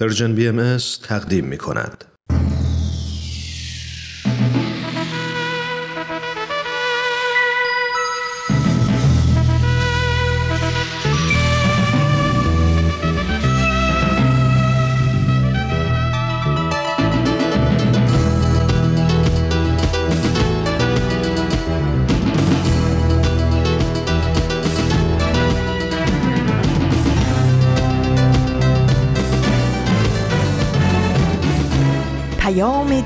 پرژن بی ام تقدیم می کند.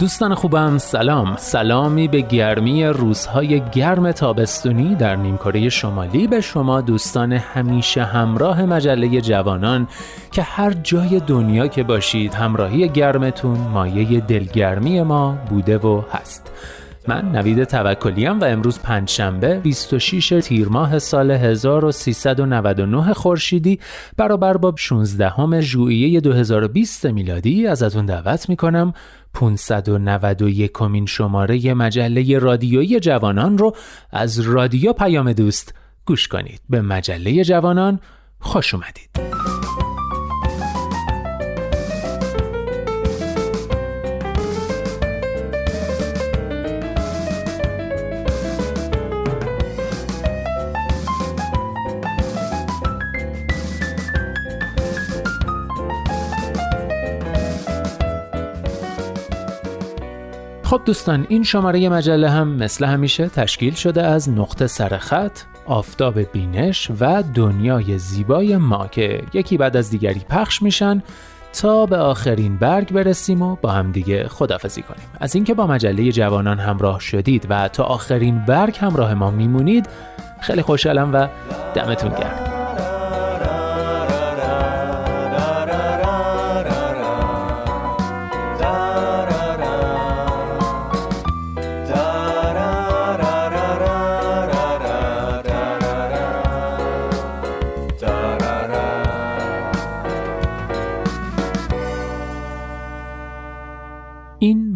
دوستان خوبم سلام. سلامی به گرمی روزهای گرم تابستونی در نیمکره شمالی. به شما دوستان همیشه همراه مجله جوانان که هر جای دنیا که باشید همراهی گرمتون مایه دلگرمی ما بوده و هست. من نوید توکلیم و امروز پنجشنبه 26 تیر ماه سال 1399 خورشیدی برابر با 16 ژوئیه 2020 میلادی. ازتون دعوت می‌کنم 591 کمین شماره مجله رادیویی جوانان رو از رادیو پیام دوست گوش کنید. به مجله جوانان خوش اومدید. خب دوستان این شماره مجله هم مثل همیشه تشکیل شده از نقطه سرخط، آفتاب بینش و دنیای زیبای ما که یکی بعد از دیگری پخش میشن تا به آخرین برگ برسیم و با هم دیگه خدافزی کنیم. از اینکه با مجله جوانان همراه شدید و تا آخرین برگ همراه ما میمونید خیلی خوشحالم و دمتون گرم.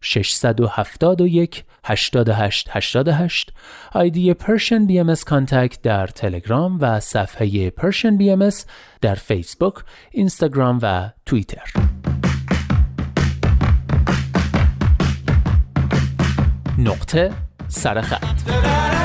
671 88 88 آیدی Persian BM contact در تلگرام و صفحه Persian BM در فیسبوک، اینستاگرام و توییتر. نقطه سرخط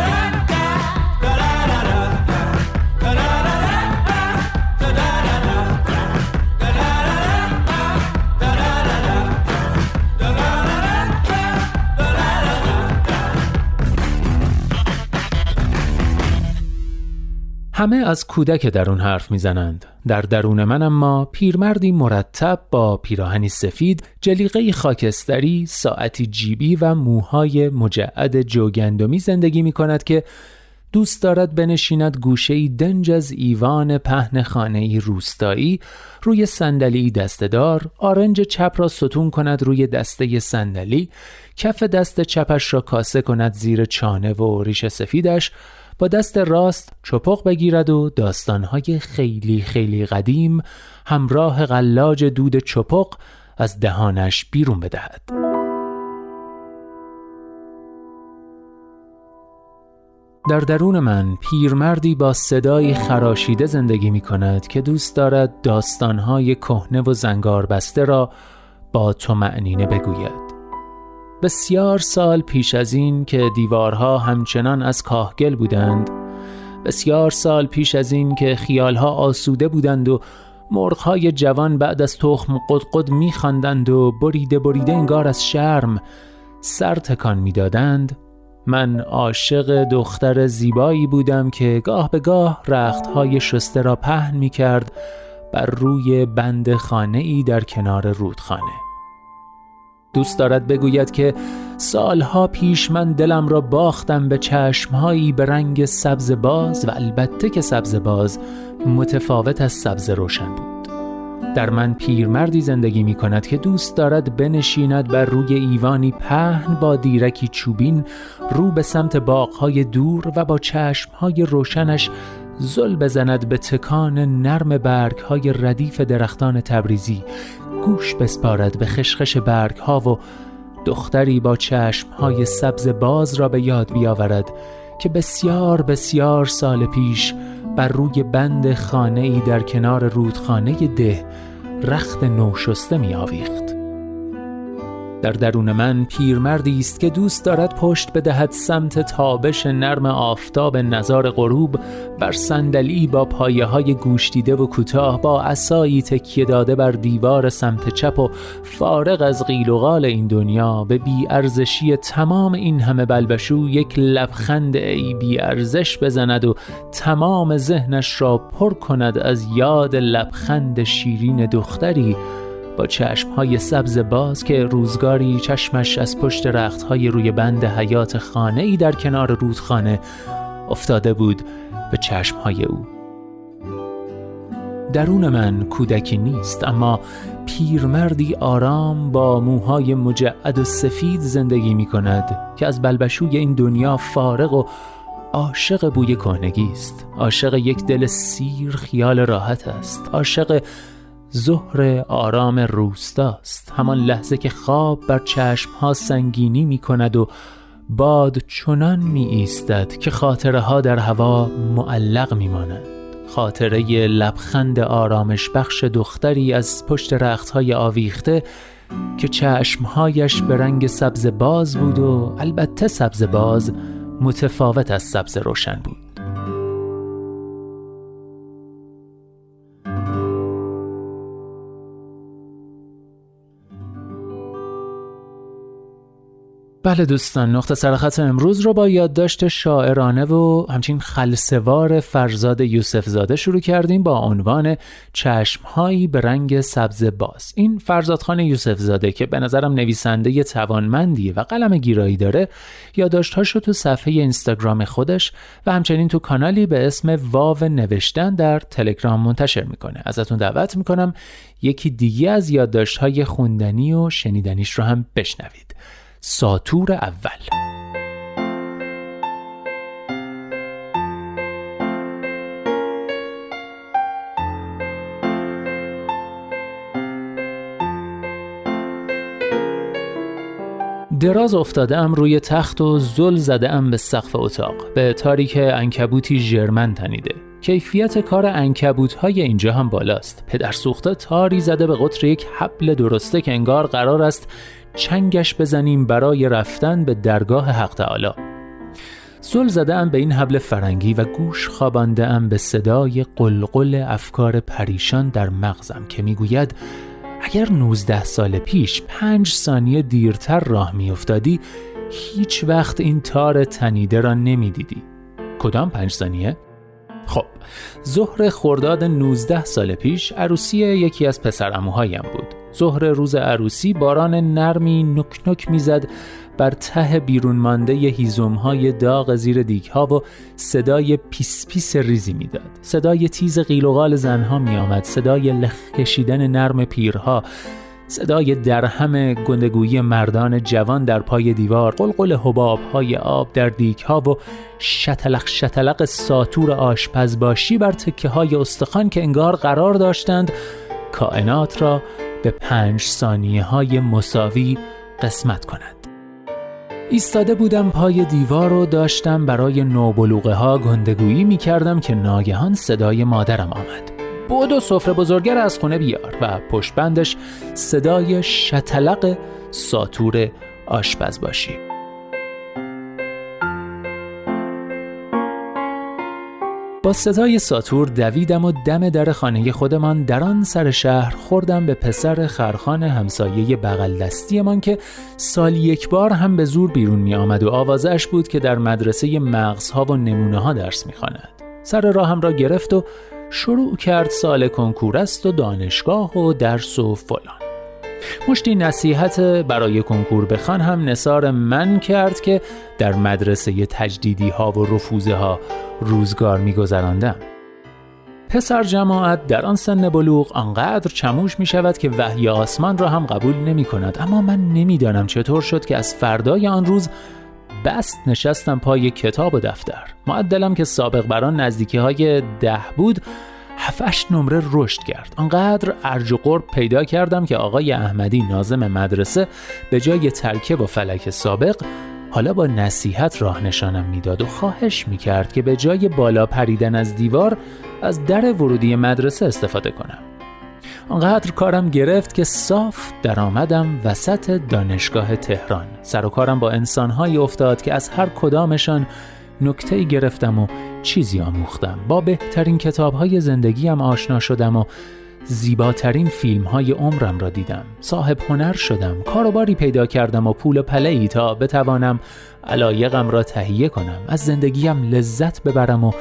همه از کودک درون حرف می‌زنند. در درون من اما پیرمردی مرتب با پیراهنی سفید، جلیقه خاکستری، ساعتی جیبی و موهای مجعد جوگندمی زندگی می کند که دوست دارد بنشیند گوشه دنج از ایوان پهن خانه روستایی روی صندلی دستدار آرنج چپ را ستون کند روی دسته صندلی کف دست چپش را کاسه کند زیر چانه و ریش سفیدش با دست راست چپق بگیرد و داستانهای خیلی خیلی قدیم همراه غلاج دود چپق از دهانش بیرون بدهد. در درون من پیرمردی با صدایی خراشیده زندگی می کند که دوست دارد داستانهای کهنه و زنگار بسته را با تو معنینه بگوید. بسیار سال پیش از این که دیوارها همچنان از کاهگل بودند. بسیار سال پیش از این که خیالها آسوده بودند و مرغهای جوان بعد از تخم قدقد میخواندند و بریده بریده انگار از شرم سر تکان می‌دادند. من عاشق دختر زیبایی بودم که گاه به گاه رختهای شسته را پهن می کرد بر روی بند خانه ای در کنار رودخانه. دوست دارد بگوید که سالها پیش من دلم را باختم به چشمهایی به رنگ سبز باز و البته که سبز باز متفاوت از سبز روشن بود. در من پیرمردی زندگی می کند که دوست دارد بنشیند بر روی ایوانی پهن با دیرکی چوبین رو به سمت باغهای دور و با چشمهای روشنش زل بزند به تکان نرم برگهای ردیف درختان تبریزی. گوش بسپارد به خشخش برگها و دختری با چشمهای سبز باز را به یاد بیاورد که بسیار بسیار سال پیش بر روی بند خانه ای در کنار رودخانه ده رخت نوشسته می آویخت. در درون من پیرمردی است که دوست دارد پشت بدهد سمت تابش نرم آفتاب نظار غروب بر صندلی با پایه های گوشتیده و کوتاه با عصایی تکیه داده بر دیوار سمت چپ و فارغ از قیل و غال این دنیا به بی ارزشی تمام این همه بلبشو یک لبخند ای بی ارزش بزند و تمام ذهنش را پر کند از یاد لبخند شیرین دختری با چشمهای سبز باز که روزگاری چشمش از پشت رختهای روی بند حیات خانه ای در کنار رودخانه افتاده بود به چشمهای او. درون من کودکی نیست اما پیرمردی آرام با موهای مجعد و سفید زندگی می کند که از بلبشوی این دنیا فارغ و عاشق بوی کهنگی است. عاشق یک دل سیر خیال راحت است. عاشق ظهر آرام روستاست همان لحظه که خواب بر چشمها سنگینی می کند و باد چنان می ایستد که خاطره ها در هوا معلق می ماند. خاطره لبخند آرامش بخش دختری از پشت رختهای آویخته که چشمهایش به رنگ سبز باز بود و البته سبز باز متفاوت از سبز روشن بود بله دوستان نقطه سرخط امروز رو با یادداشت شاعرانه و همچین خلسوار فرزاد یوسف زاده شروع کردیم با عنوان چشمهایی به رنگ سبز باز. این فرزاد خان یوسف زاده که به نظرم نویسنده توانمندیه و قلم گیرایی داره یادداشتهاش رو تو صفحه اینستاگرام خودش و همچنین تو کانالی به اسم واو نوشتن در تلگرام منتشر می‌کنه. ازتون دعوت می‌کنم یکی دیگه از یادداشت‌های خوندنی و شنیدنیش رو هم بشنوید. ساتور اول. دراز افتاده ام روی تخت و زل زده ام به سقف اتاق. به تاریک انکبوتی ژرمن تنیده. کیفیت کار انکبوت های اینجا هم بالاست. پدر سوخته تاری زده به قطر یک حبل درسته که انگار قرار است چنگش بزنیم برای رفتن به درگاه حق تعالی. زل زده ام به این حبل فرنگی و گوش خوابانده ام به صدای قلقل افکار پریشان در مغزم که می‌گوید اگر 19 سال پیش پنج ثانیه دیرتر راه میافتادی هیچ وقت این تار تنیده را نمی‌دیدی. کدام پنج ثانیه؟ خب ظهر خرداد 19 سال پیش عروسی یکی از پسرعموهایم بود. ظهر روز عروسی باران نرمی نک نک می‌زد بر ته بیرون مانده هیزم های داغ زیر دیگ ها و صدای پیس پیس ریزی می‌داد. صدای تیز قیل و قال زنها می آمد صدای لخ کشیدن نرم پیرها. صدای درهم گندگویی مردان جوان در پای دیوار قلقل حباب های آب در دیگ ها و شتلق شتلق ساتور آشپزباشی بر تکه های استخوان که انگار قرار داشتند کائنات را به پنج ثانیه های مساوی قسمت کند ایستاده بودم پای دیوار و داشتم برای نوبلوغه ها گندگویی می کردم که ناگهان صدای مادرم آمد. بود و سفره بزرگر از خونه بیار و پشت صدای شتلق ساتور آشپز باشی با صدای ساتور دویدم و دم در خانه خودمان در آن سر شهر خوردم به پسر خرخان همسایه بغل دستیمان که سال یک بار هم به زور بیرون می آمد و آوازش بود که در مدرسه مغزها و نمونه ها درس می خاند. سر راهم را گرفت و شروع کرد سال کنکور است و دانشگاه و درس و فلان. مشتی نصیحت برای کنکور بخوان هم نصار من کرد که در مدرسه تجدیدی ها و رفوزه ها روزگار میگذراندم. پسر جماعت در آن سن بلوغ آنقدر چموش می شود که وحی آسمان را هم قبول نمی کند اما من نمی‌دانم چطور شد که از فردای آن روز بست نشستم پای کتاب و دفتر. معدلم که سابق بران نزدیکی های ده بود هفتش نمره رشد کرد. آنقدر ارج و قرب پیدا کردم که آقای احمدی نازم مدرسه به جای ترکه و فلک سابق حالا با نصیحت راه نشانم می‌داد و خواهش می‌کرد که به جای بالا پریدن از دیوار از در ورودی مدرسه استفاده کنم. آنقدر کارم گرفت که صاف درآمدم وسط دانشگاه تهران. سر و کارم با انسانهایی افتاد که از هر کدامشان نکته گرفتم و چیزی آموختم. با بهترین کتاب های زندگیم آشنا شدم و زیباترین فیلم های عمرم را دیدم. صاحب هنر شدم کاروباری پیدا کردم و پول پله ای تا بتوانم علایقم را تهیه کنم. از زندگیم لذت ببرم و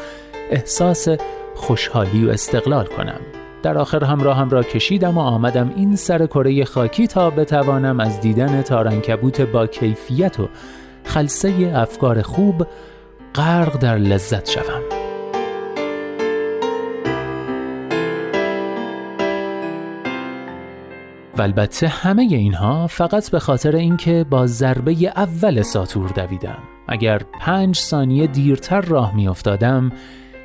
احساس خوشحالی و استقلال کنم. در آخر همراهم را کشیدم و آمدم این سر کره خاکی تا بتوانم از دیدن تارنکبوت با کیفیت و خلصه افکار خوب غرق در لذت شوم. و البته همه اینها فقط به خاطر اینکه با ضربه اول ساتور دویدم. اگر پنج ثانیه دیرتر راه می افتادم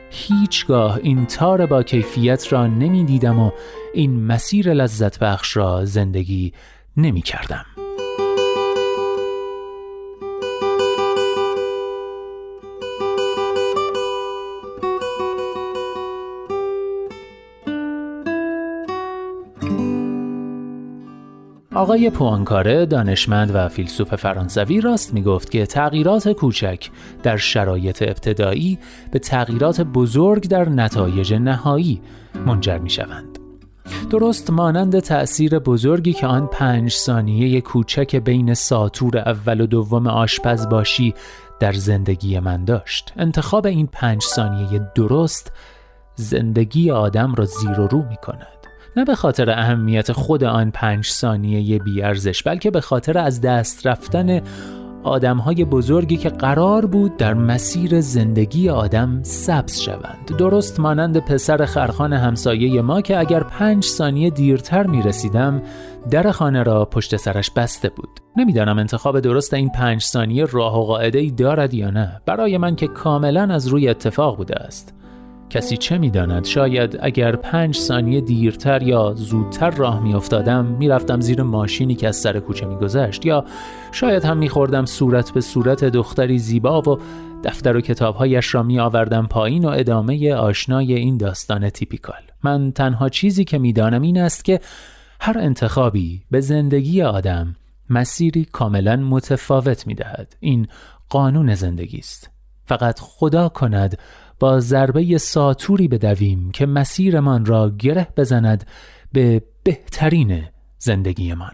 هیچگاه این تار با کیفیت را نمی دیدم و این مسیر لذت بخش را زندگی نمی کردم. آقای پوانکاره دانشمند و فیلسوف فرانسوی راست می گفت که تغییرات کوچک در شرایط ابتدایی به تغییرات بزرگ در نتایج نهایی منجر می شوند. درست مانند تأثیر بزرگی که آن پنج ثانیه کوچک بین ساتور اول و دوم آشپز باشی در زندگی من داشت انتخاب این پنج ثانیه درست زندگی آدم را زیر و رو می کند نه به خاطر اهمیت خود آن پنج ثانیه بیارزش بلکه به خاطر از دست رفتن آدم های بزرگی که قرار بود در مسیر زندگی آدم سبز شوند. درست مانند پسر خرخان همسایه ما که اگر پنج ثانیه دیرتر می رسیدم در خانه را پشت سرش بسته بود. نمی‌دانم انتخاب درست این پنج ثانیه راه و قاعده ای دارد یا نه. برای من که کاملا از روی اتفاق بوده است. کسی چه می‌داند؟ شاید اگر پنج ثانیه دیرتر یا زودتر راه میافتادم می‌رفتم زیر ماشینی که از سر کوچه میگذشت یا شاید هم میخوردم صورت به صورت دختری زیبا و دفتر و کتابهایش را می آوردم پایین و ادامه آشنای این داستان تیپیکال. من تنها چیزی که می‌دانم این است که هر انتخابی به زندگی آدم مسیری کاملا متفاوت می دهد. این قانون زندگی است. فقط خدا کند با ضربه ساتوری بدویم که مسیرمان را گره بزند به بهترین زندگیمان.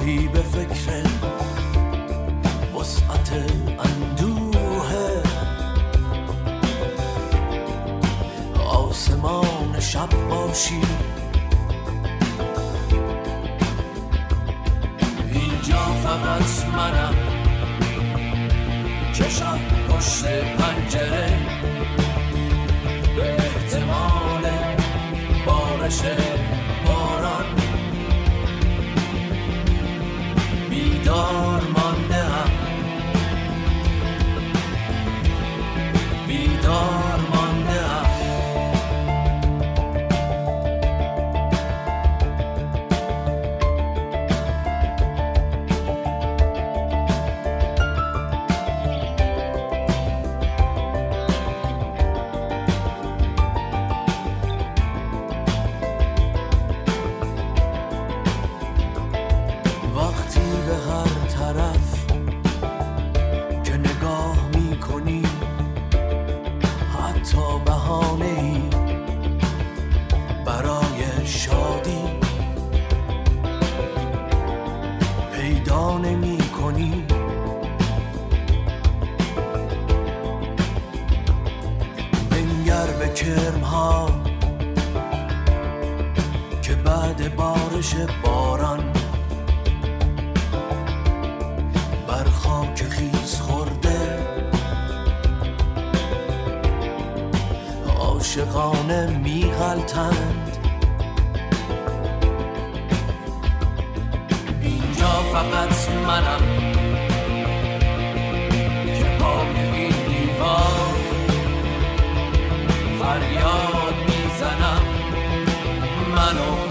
گاهی به فکر وسعت اندوه. آسمان شب باشی. اینجا فقط منم. چشم پشت پنجره. به احتمال بارش کرم ها که بعد بارش باران بر خاک خیز خورده. عاشقانه میغلطند. اینجا فقط منم. فریاد می‌زنم. منو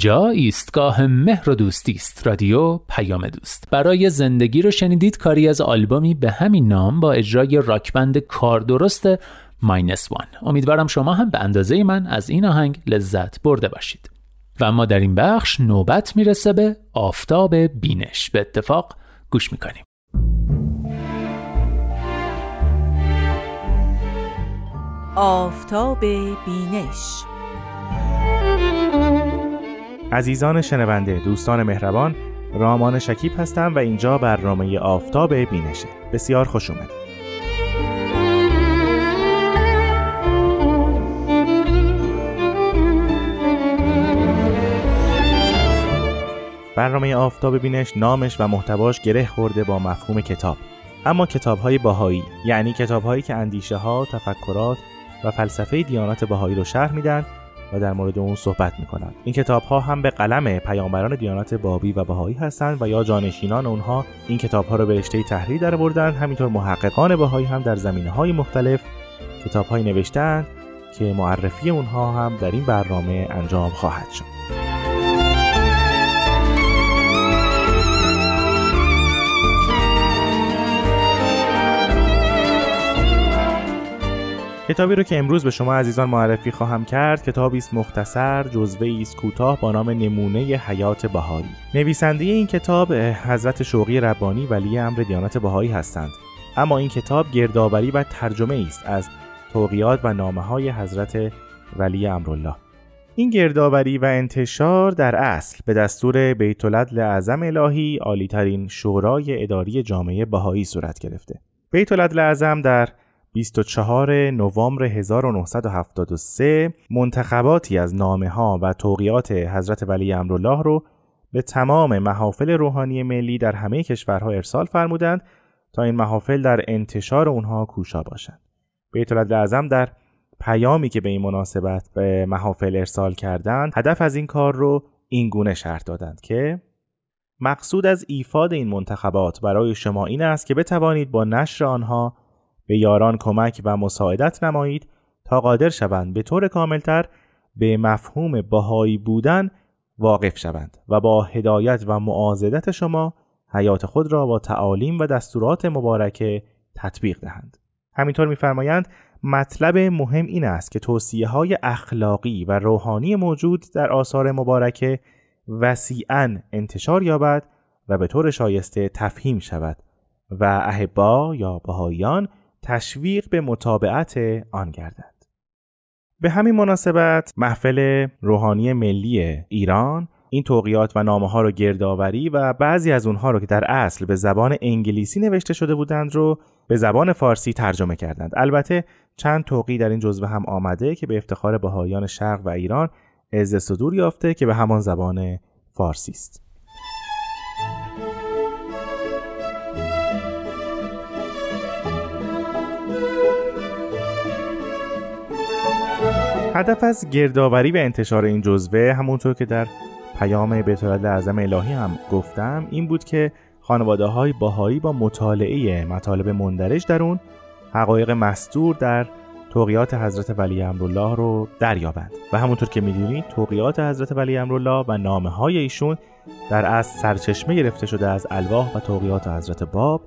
اینجا ایستگاه مهر و دوستی است. رادیو پیام دوست. برای زندگی رو شنیدید کاری از آلبومی به همین نام با اجرای راکبند کار درست ماینس وان. امیدوارم شما هم به اندازه من از این آهنگ لذت برده باشید. و اما در این بخش نوبت می‌رسه به آفتاب بینش. به اتفاق گوش می‌کنیم. آفتاب بینش. عزیزان شنونده دوستان مهربان رامان شکیب هستم و اینجا برنامه آفتاب بینشه. بسیار خوش اومد برنامه آفتاب بینش نامش و محتواش گره خورده با مفهوم کتاب. اما کتاب های باهایی یعنی کتاب هایی که اندیشه ها، تفکرات و فلسفه دیانات باهایی رو شرح میدن و در مورد اون صحبت می‌کنند این کتاب ها هم به قلم پیامبران دیانات بابی و بهایی هستند و یا جانشینان اونها این کتاب ها رو به رشته تحریر در بردن همینطور محققان بهایی هم در زمینه های مختلف کتاب های نوشتند که معرفی اونها هم در این برنامه انجام خواهد شد. کتابی رو که امروز به شما عزیزان معرفی خواهم کرد کتابی است مختصر جزوه است کوتاه با نام نمونه حیات بهایی نویسنده این کتاب حضرت شوقی ربانی ولی امر دیانت بهایی هستند. اما این کتاب گردآوری و ترجمه است از توقیات و نامه های حضرت ولی امرالله. این گردآوری و انتشار در اصل به دستور بیت العدل اعظم الهی عالیترین شورای اداری جامعه بهایی صورت گرفته. بیت العدل اعظم در 24 نوامبر 1973 منتخباتی از نامه ها و توقیات حضرت ولی امرالله رو به تمام محافل روحانی ملی در همه کشورها ارسال فرمودند تا این محافل در انتشار اونها کوشا باشند. بیت اعظم در پیامی که به این مناسبت به محافل ارسال کردند هدف از این کار رو این گونه شرط دادند که مقصود از ایفاد این منتخبات برای شما این است که بتوانید با نشر آنها به یاران کمک و مساعدت نمایید تا قادر شوند به طور کاملتر به مفهوم بهایی بودن واقف شوند و با هدایت و معاذدت شما حیات خود را با تعالیم و دستورات مبارکه تطبیق دهند. همینطور می‌فرمایند مطلب مهم این است که توصیه های اخلاقی و روحانی موجود در آثار مبارکه وسیعا انتشار یابد و به طور شایسته تفهیم شود و احبا یا بهاییان تشویق به مطابعت آن گردد. به همین مناسبت محفل روحانی ملی ایران این توقیات و نامه ها رو گردآوری و بعضی از اونها رو که در اصل به زبان انگلیسی نوشته شده بودند رو به زبان فارسی ترجمه کردند. البته چند توقی در این جزوه هم آمده که به افتخار بهایان شرق و ایران عز صدور یافته که به همان زبان فارسی است. هدف از گردآوری و انتشار این جزوه همونطور که در پیام بیت اعظم الهی هم گفتم این بود که خانواده های باهایی با مطالعه مطالب مندرج در اون حقایق مستور در توقیات حضرت ولی امرالله رو دریابند. و همونطور که می‌دونید توقیات حضرت ولی امرالله و نامه های ایشون در اصل سرچشمه گرفته شده از الواح و توقیات حضرت باب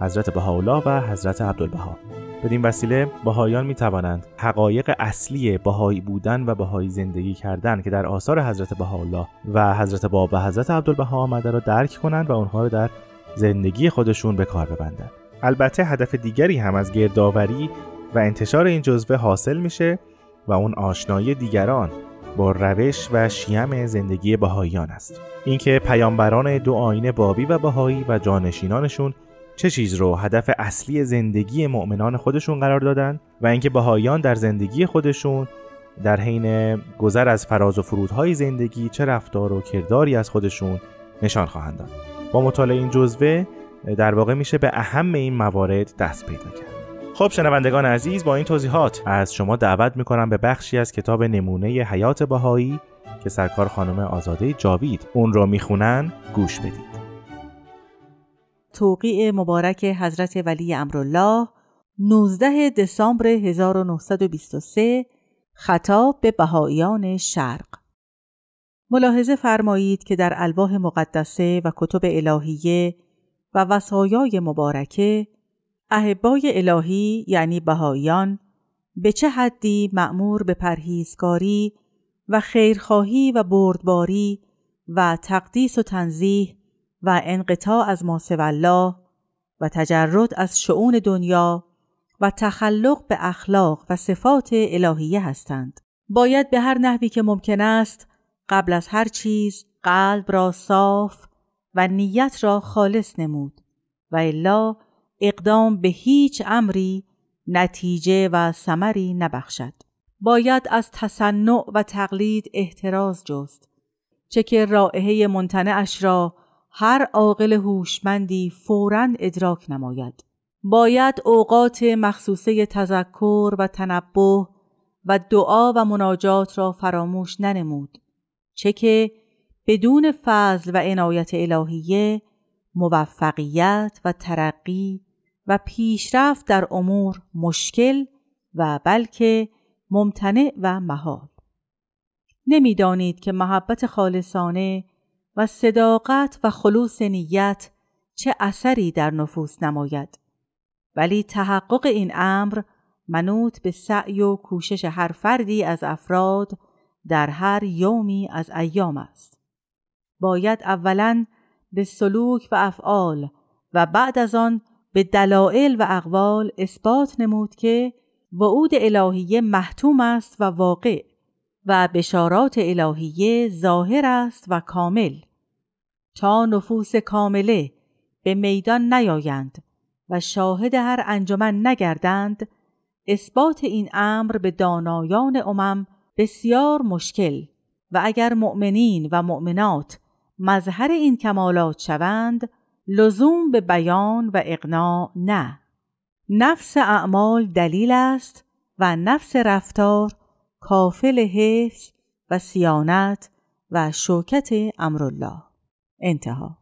حضرت بهاءالله و حضرت عبدالبها. بدین وسیله بهایان می توانند حقایق اصلی بهایی بودن و بهایی زندگی کردن که در آثار حضرت بهاءالله و حضرت باب و حضرت عبدالبها آمده را درک کنند و آنها را در زندگی خودشون به کار ببندند. البته هدف دیگری هم از گردآوری و انتشار این جزوه حاصل میشه و اون آشنایی دیگران با روش و شیم زندگی بهاییان است. اینکه پیامبران دو آین بابی و بهایی و جانشینانشون چه چیز رو هدف اصلی زندگی مؤمنان خودشون قرار دادن و اینکه بهاییان در زندگی خودشون در حین گذر از فراز و فرودهای زندگی چه رفتار و کرداری از خودشون نشان خواهند داد. با مطالعه این جزوه در واقع میشه به اهم این موارد دست پیدا کرد. خب شنوندگان عزیز با این توضیحات از شما دعوت می‌کنم به بخشی از کتاب نمونه حیات بهایی که سرکار خانم آزاده جاوید اون رو می‌خونن گوش بدید. توقیع مبارک حضرت ولی امرالله 19 دسامبر 1923 خطاب به بهاییان شرق. ملاحظه فرمایید که در الواح مقدسه و کتب الهیه و وسایای مبارکه احبای الهی یعنی بهاییان به چه حدی مأمور به پرهیزکاری و خیرخواهی و بردباری و تقدیس و تنزیه و انقطاع از الله و تجرد از شعون دنیا و تخلق به اخلاق و صفات الهیه هستند. باید به هر نحوی که ممکن است قبل از هر چیز قلب را صاف و نیت را خالص نمود و الا اقدام به هیچ امری نتیجه و ثمری نبخشد. باید از تصنع و تقلید احتراز جست چه که رائحه ممتنعش را هر عاقل هوشمندی فورا ادراک نماید. باید اوقات مخصوصه تذکر و تنبه و دعا و مناجات را فراموش ننمود. چه که بدون فضل و عنایت الهیه موفقیت و ترقی و پیشرفت در امور مشکل و بلکه ممتنع و محال. نمی‌دانید که محبت خالصانه و صداقت و خلوص نیت چه اثری در نفوس نماید. ولی تحقق این امر منوط به سعی و کوشش هر فردی از افراد در هر یومی از ایام است. باید اولا به سلوک و افعال و بعد از آن به دلایل و اقوال اثبات نمود که وعود الهیه محتوم است و واقع و بشارات الهیه ظاهر است و کامل. تا نفوس کامله به میدان نیایند و شاهد هر انجمن نگردند اثبات این امر به دانایان امم بسیار مشکل و اگر مؤمنین و مؤمنات مظهر این کمالات شوند لزوم به بیان و اقناع نه. نفس اعمال دلیل است و نفس رفتار کافل حفظ و سیانت و شوکت امرالله. انتها.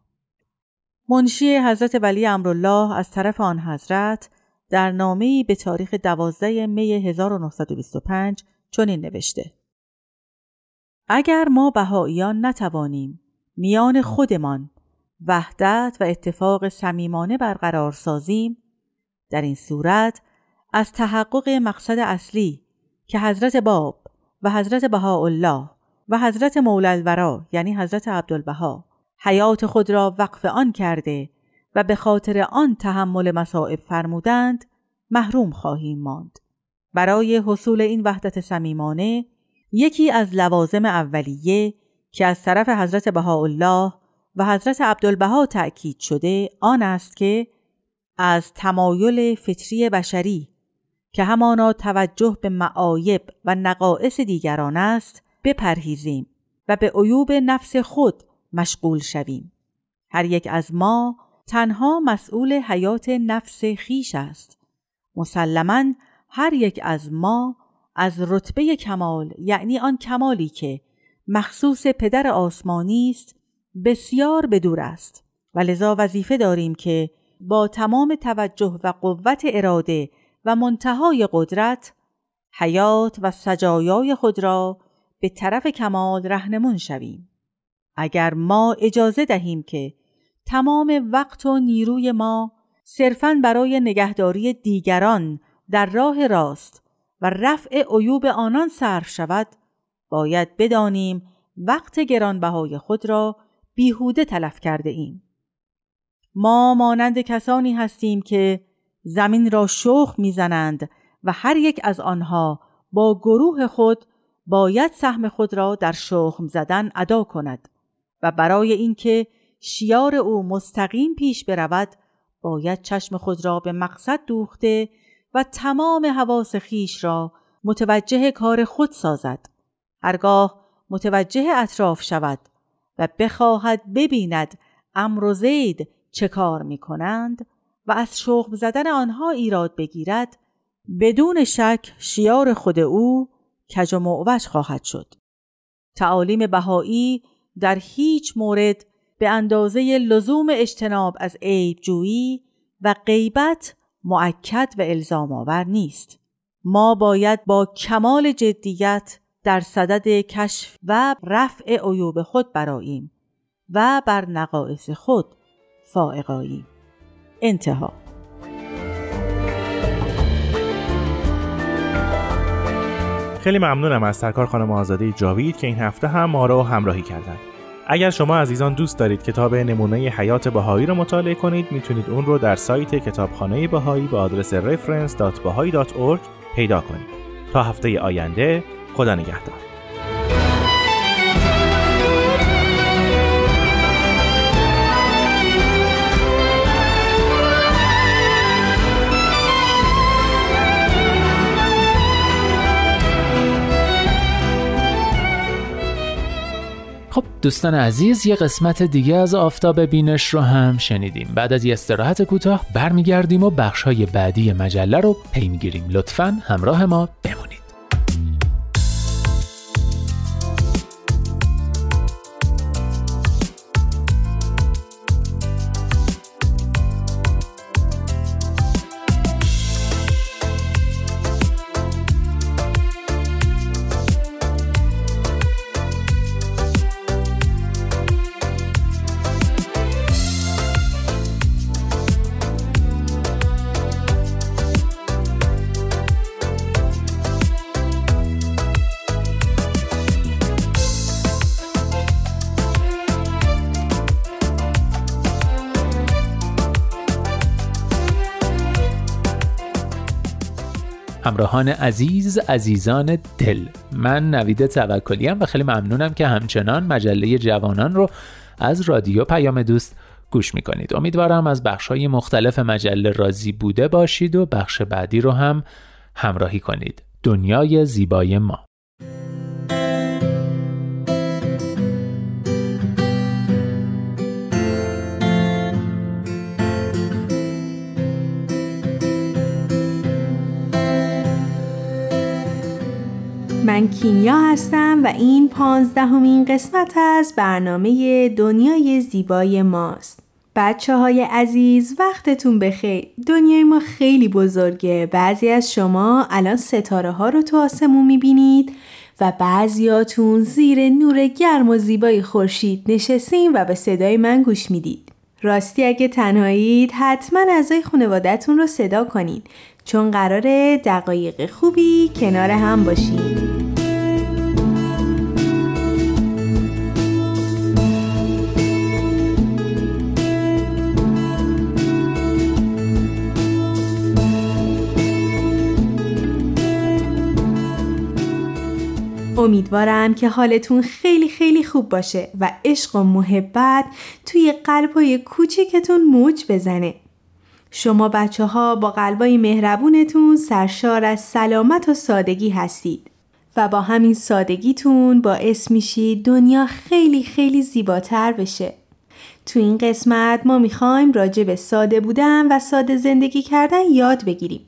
منشی حضرت ولی امرالله از طرف آن حضرت در نامه‌ای به تاریخ 12 می 1925 چنین نوشته. اگر ما بهاییان نتوانیم میان خودمان وحدت و اتفاق صمیمانه برقرار سازیم در این صورت از تحقق مقصد اصلی که حضرت باب و حضرت بهاءالله و حضرت مولا الورا یعنی حضرت عبدالبها حیات خود را وقف آن کرده و به خاطر آن تحمل مصائب فرمودند محروم خواهیم ماند. برای حصول این وحدت صمیمانه یکی از لوازم اولیه که از طرف حضرت بهاءالله و حضرت عبدالبها تأکید شده آن است که از تمایل فطری بشری که همانا توجه به معایب و نقائص دیگران است بپرهیزیم و به عیوب نفس خود مشغول شویم. هر یک از ما تنها مسئول حیات نفس خیش است. مسلما هر یک از ما از رتبه کمال یعنی آن کمالی که مخصوص پدر آسمانی است بسیار بدور است. و لذا وظیفه داریم که با تمام توجه و قوت اراده و منتهای قدرت حیات و سجایای خود را به طرف کمال رهنمون شویم. اگر ما اجازه دهیم که تمام وقت و نیروی ما صرفاً برای نگهداری دیگران در راه راست و رفع عیوب آنان صرف شود باید بدانیم وقت گرانبهای خود را بیهوده تلف کرده ایم. ما مانند کسانی هستیم که زمین را شخ می‌زنند و هر یک از آنها با گروه خود باید سهم خود را در شخم زدن ادا کند و برای اینکه شیار او مستقیم پیش برود باید چشم خود را به مقصد دوخته و تمام حواس خیش را متوجه کار خود سازد هرگاه متوجه اطراف شود و بخواهد ببیند امر و زید چه کار می کنند و از شغم زدن آنها ایراد بگیرد بدون شک شیار خود او کج و معوج خواهد شد. تعالیم بهایی در هیچ مورد به اندازه لزوم اجتناب از عیب جویی و غیبت معکد و الزام آور نیست. ما باید با کمال جدیت در صدد کشف و رفع عیوب خود براییم و بر نقایص خود فائقاییم. انتها خیلی ممنونم از سرکار خانم آزاده جاوید که این هفته هم ما رو همراهی کردند. اگر شما عزیزان دوست دارید کتاب نمونه حیات بهایی رو مطالعه کنید می‌تونید اون رو در سایت کتابخانه بهایی به آدرس reference.bahai.org پیدا کنید تا هفته آینده خدا نگهدار خب دوستان عزیز یه قسمت دیگه از آفتاب بینش رو هم شنیدیم. بعد از یه استراحت کوتاه برمیگردیم و بخشهای بعدی مجله رو پی می‌گیریم لطفا همراه ما بمونید. همراهان عزیز عزیزان دل. من نوید توکلی و خیلی ممنونم که همچنان مجله جوانان رو از رادیو پیام دوست گوش می‌کنید. امیدوارم از بخش های مختلف مجله راضی بوده باشید و بخش بعدی رو هم همراهی کنید. دنیای زیبای ما. من کینیا هستم و این پانزدهمین قسمت از برنامه دنیای زیبای ماست. بچه های عزیز وقتتون بخیر. دنیای ما خیلی بزرگه. بعضی از شما الان ستاره ها رو تو آسمون می‌بینید و بعضیاتون زیر نور گرم و زیبای خورشید نشستین و به صدای من گوش می‌دید. راستی اگه تنهایید حتما اعضای خانوادهتون رو صدا کنید چون قرار دقایق خوبی کنار هم باشید. امیدوارم که حالتون خیلی خیلی خوب باشه و عشق و محبت توی قلبای کوچکتون موج بزنه. شما بچه ها با قلبای مهربونتون سرشار از سلامت و سادگی هستید و با همین سادگیتون باعث میشید دنیا خیلی خیلی زیباتر بشه. تو این قسمت ما می‌خوایم راجع به ساده بودن و ساده زندگی کردن یاد بگیریم.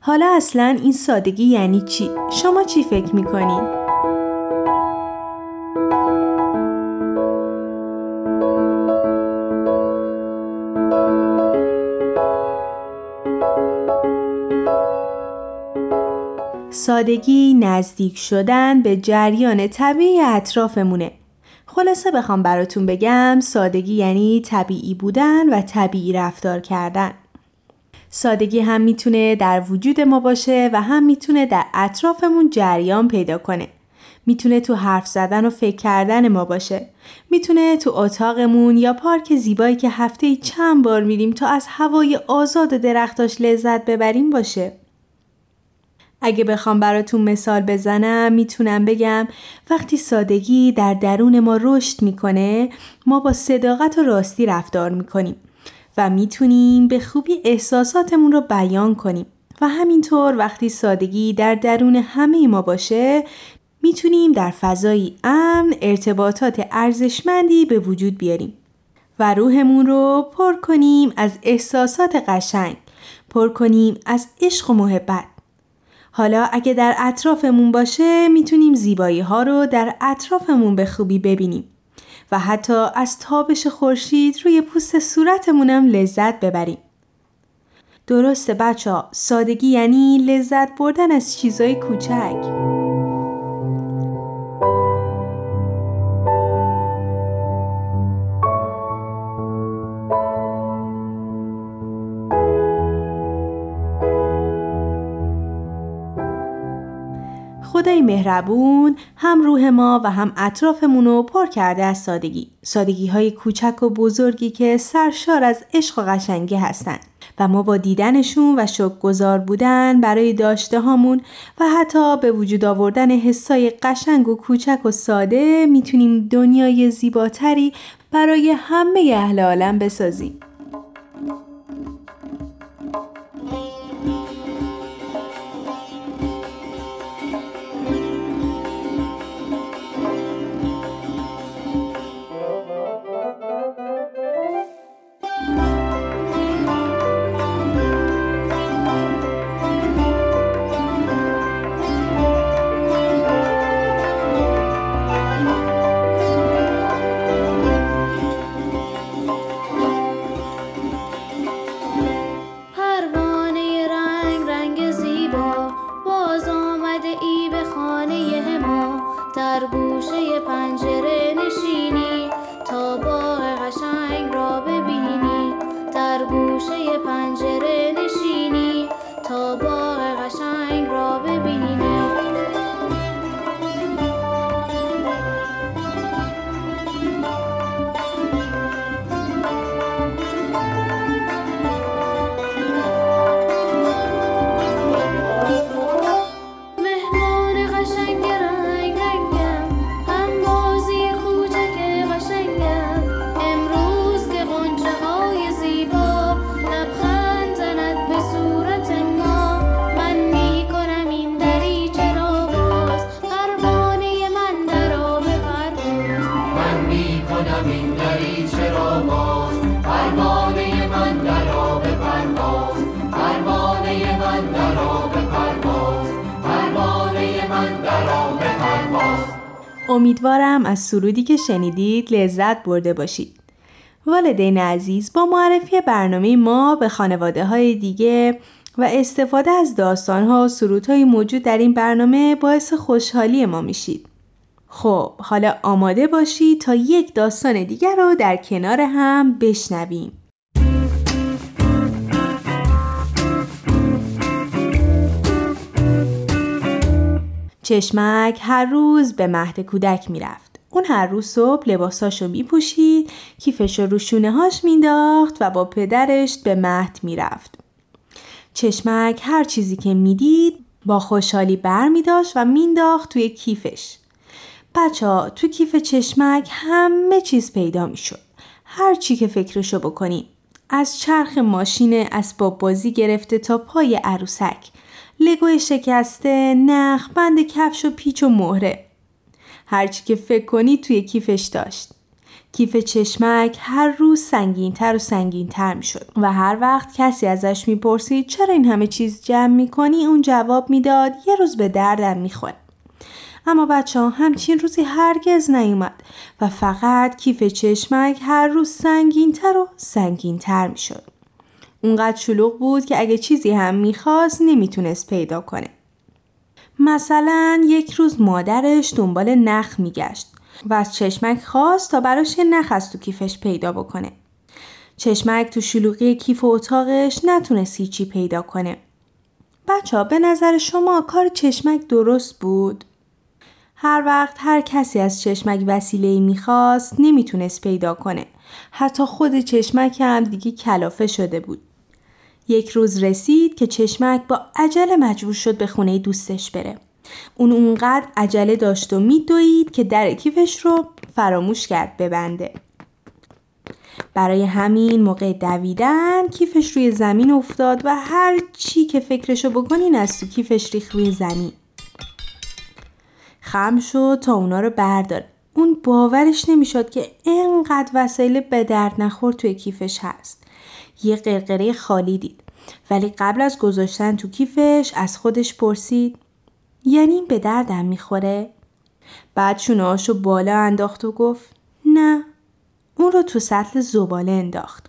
حالا اصلا این سادگی یعنی چی؟ شما چی فکر می‌کنید؟ سادگی نزدیک شدن به جریان طبیعی اطرافمونه. خلاصه بخوام براتون بگم سادگی یعنی طبیعی بودن و طبیعی رفتار کردن. سادگی هم می‌تونه در وجود ما باشه و هم می‌تونه در اطرافمون جریان پیدا کنه. می‌تونه تو حرف زدن و فکر کردن ما باشه. می‌تونه تو اتاقمون یا پارک زیبایی که هفته چند بار میریم تا از هوای آزاد و درختاش لذت ببریم باشه. اگه بخوام براتون مثال بزنم می‌تونم بگم وقتی سادگی در درون ما رشد می‌کنه ما با صداقت و راستی رفتار می‌کنیم و می‌تونیم به خوبی احساساتمون رو بیان کنیم. و همینطور وقتی سادگی در درون همه ما باشه می‌تونیم در فضایی امن ارتباطات ارزشمندی به وجود بیاریم و روحمون رو پر کنیم از احساسات قشنگ پر کنیم از عشق و محبت. حالا اگه در اطرافمون باشه می‌تونیم زیبایی ها رو در اطرافمون به خوبی ببینیم و حتی از تابش خورشید روی پوست صورتمونم لذت ببریم. درسته بچه ها سادگی یعنی لذت بردن از چیزای کوچک. مهربون هم روح ما و هم اطرافمون رو پر کرده از سادگی سادگی های کوچک و بزرگی که سرشار از عشق و قشنگی هستند و ما با دیدنشون و گذار بودن برای داشته هامون و حتی به وجود آوردن حسای قشنگ و کوچک و ساده می‌تونیم دنیای زیباتری برای همه اهل عالم بسازیم. امیدوارم از سرودی که شنیدید لذت برده باشید. والدین عزیز با معرفی برنامه ما به خانواده های دیگه و استفاده از داستانها و سرودهای موجود در این برنامه باعث خوشحالی ما میشید. خب حالا آماده باشید تا یک داستان دیگر رو در کنار هم بشنویم. چشمک هر روز به مهد کودک می‌رفت. اون هر روز صبح لباساشو میپوشید، کیفش رو شونه هاش مینداخت و با پدرش به مهد می‌رفت. چشمک هر چیزی که می‌دید با خوشحالی بر می داشت و مینداخت توی کیفش. بچه ها تو کیف چشمک همه چیز پیدا می شد. هر چی که فکرشو بکنین. از چرخ ماشین اسباب بازی گرفته تا پای عروسک لگوی شکسته، نخ، بند کفش و پیچ و مهره. هرچی که فکر کنی توی کیفش داشت. کیف چشمک هر روز سنگینتر و سنگینتر می شد و هر وقت کسی ازش می‌پرسید چرا این همه چیز جمع می‌کنی اون جواب می‌داد یه روز به دردم می‌خوره. اما بچه ها همچین روزی هرگز نیومد و فقط کیف چشمک هر روز سنگینتر و سنگینتر می شد. اونقدر شلوغ بود که اگه چیزی هم می‌خواست نمی‌تونست پیدا کنه. مثلا یک روز مادرش دنبال نخ میگشت و از چشمک خواست تا براش نخ از تو کیفش پیدا بکنه. چشمک تو شلوغی کیف و اتاقش نتونست هیچی پیدا کنه. بچه به نظر شما کار چشمک درست بود؟ هر وقت هر کسی از چشمک وسیله می‌خواست نمی‌تونست پیدا کنه. حتی خود چشمک هم دیگه کلافه شده بود. یک روز رسید که چشمک با عجله مجبور شد به خونه دوستش بره. اون اونقدر عجله داشت و میدوید که در کیفش رو فراموش کرد ببنده. برای همین موقع دویدن کیفش روی زمین افتاد و هر چی که فکرشو بکنین از تو کیفش ریخ روی زمین. خم شد تا اونا رو برداره. اون باورش نمی‌شد که اینقدر وسایل به درد نخور توی کیفش هست. یه قرقره خالی دید. ولی قبل از گذاشتن تو کیفش از خودش پرسید یعنی به دردم می‌خوره؟ بعد شونهاشو بالا انداخت و گفت نه اون رو تو سطل زباله انداخت.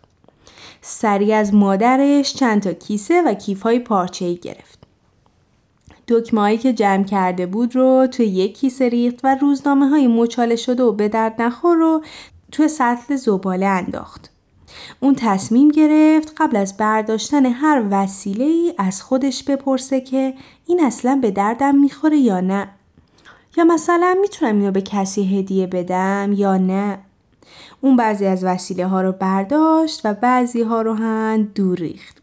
سری از مادرش چند تا کیسه و کیف های پارچه ای گرفت. دکمه که جمع کرده بود رو توی یک کیسه ریخت و روزنامه های مچاله شده و به درد نخور رو توی سطل زباله انداخت. اون تصمیم گرفت قبل از برداشتن هر وسیله ای از خودش بپرسه که این اصلا به دردم می‌خوره یا نه یا مثلا می‌تونم اینو به کسی هدیه بدم یا نه اون بعضی از وسیله ها رو برداشت و بعضی ها رو هم دور ریخت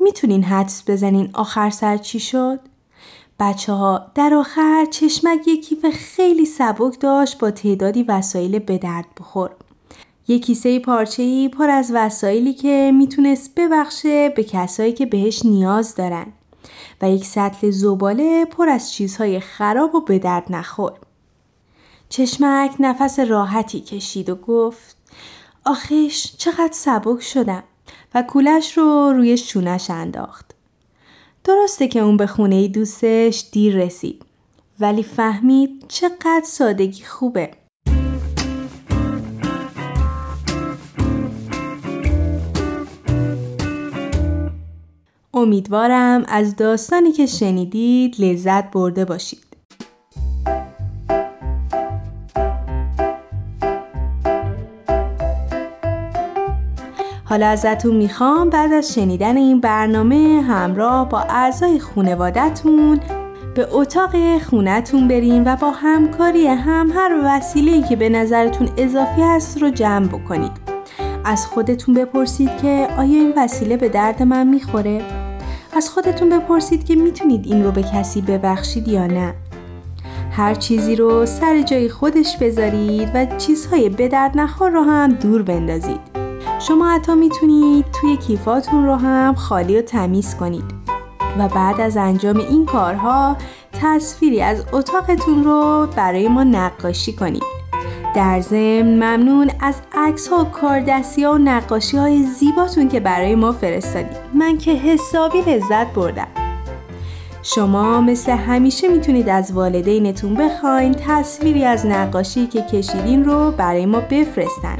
می‌تونین حدس بزنین آخر سر چی شد؟ بچه ها در آخر چشمک یه کیف خیلی سبک داشت با تعدادی وسایل به درد بخور. یه کیسه پارچه‌ای پر از وسایلی که می‌تونست ببخشه به کسایی که بهش نیاز دارن و یک سطل زباله پر از چیزهای خراب و به درد نخور. چشمک نفس راحتی کشید و گفت آخیش چقدر سبک شدم و کولش رو روی شونش انداخت. درسته که اون به خونه دوستش دیر رسید ولی فهمید چقدر سادگی خوبه. امیدوارم از داستانی که شنیدید لذت برده باشید. حالا ازتون می‌خوام بعد از شنیدن این برنامه همراه با اعضای خونوادتون به اتاق خونتون بریم و با همکاری هم هر وسیله‌ای که به نظرتون اضافی هست رو جمع بکنید. از خودتون بپرسید که آیا این وسیله به درد من می‌خوره؟ از خودتون بپرسید که می‌تونید این رو به کسی ببخشید یا نه. هر چیزی رو سر جای خودش بذارید و چیزهای به درد نخور رو هم دور بندازید. شما حتی می‌تونید توی کیفاتون رو هم خالی و تمیز کنید و بعد از انجام این کارها تصویری از اتاقتون رو برای ما نقاشی کنید در ضمن ممنون از عکس ها و کاردستی ها و نقاشی های زیباتون که برای ما فرستادید. من که حسابی لذت بردم. شما مثل همیشه می‌تونید از والدینتون بخواین تصویری از نقاشی که کشیدین رو برای ما بفرستن.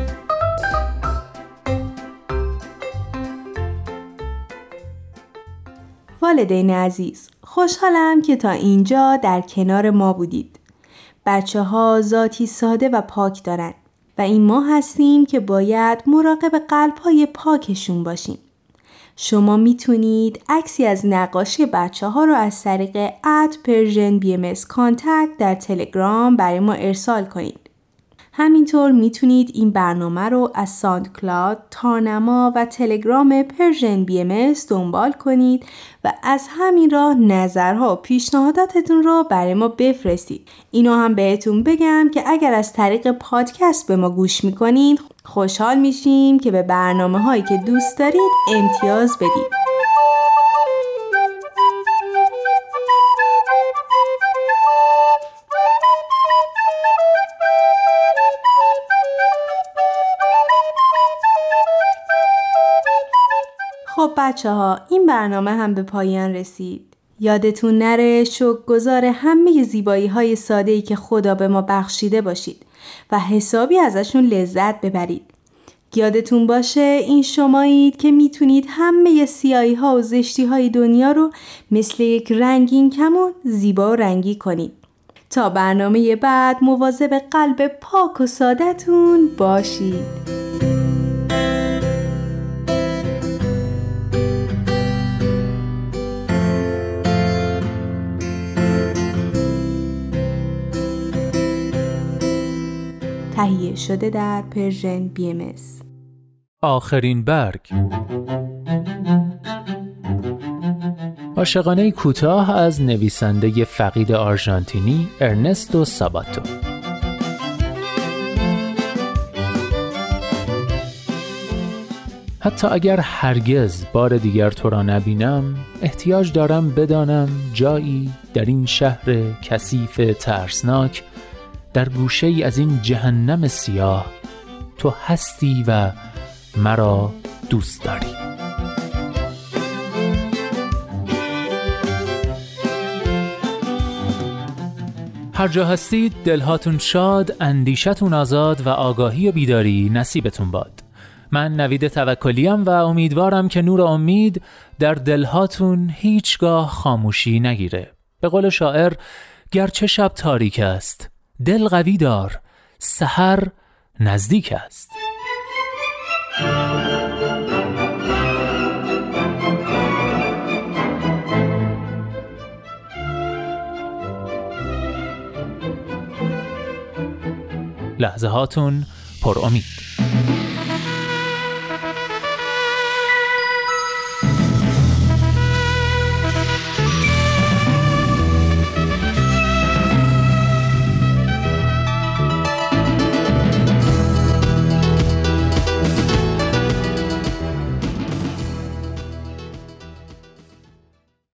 والدین عزیز خوشحالم که تا اینجا در کنار ما بودید. بچه ها ذاتی ساده و پاک دارند و این ما هستیم که باید مراقب قلب های پاکشون باشیم. شما می‌تونید عکسی از نقاشی بچه ها رو از طریق at Persian BM در تلگرام برای ما ارسال کنید. همینطور می‌تونید این برنامه رو از SoundCloud، تارنما و تلگرام Persian BM دنبال کنید و از همین راه نظرها و پیشنهاداتتون رو برای ما بفرستید. اینو هم بهتون بگم که اگر از طریق پادکست به ما گوش می‌کنید خوشحال میشیم که به برنامه هایی که دوست دارید امتیاز بدید. خب بچه ها این برنامه هم به پایان رسید. یادتون نره گذار همه زیبایی های ساده ای که خدا به ما بخشیده باشید و حسابی ازشون لذت ببرید. یادتون باشه این شمایید که می‌تونید همه سیایی ها و زشتی های دنیا رو مثل یک رنگین کمون زیبا و رنگی کنید. تا برنامه بعد مواظب قلب پاک و سادتون باشید. تهیه شده در Persian BM آخرین برگ. عاشقانه کوتاه از نویسنده فقید آرژانتینی ارنستو ساباتو. حتی اگر هرگز بار دیگر تو را نبینم احتیاج دارم بدانم جایی در این شهر کثیف ترسناک در گوشه ای از این جهنم سیاه. تو هستی و مرا دوست داری. هر جا هستید دلهاتون شاد اندیشتون آزاد و آگاهی و بیداری نصیبتون باد. من نوید توکلیم و امیدوارم که نور امید در دلهاتون هیچگاه خاموشی نگیره. به قول شاعر گرچه شب تاریک است دل قوی دار سحر نزدیک است. لحظه هاتون پر امید.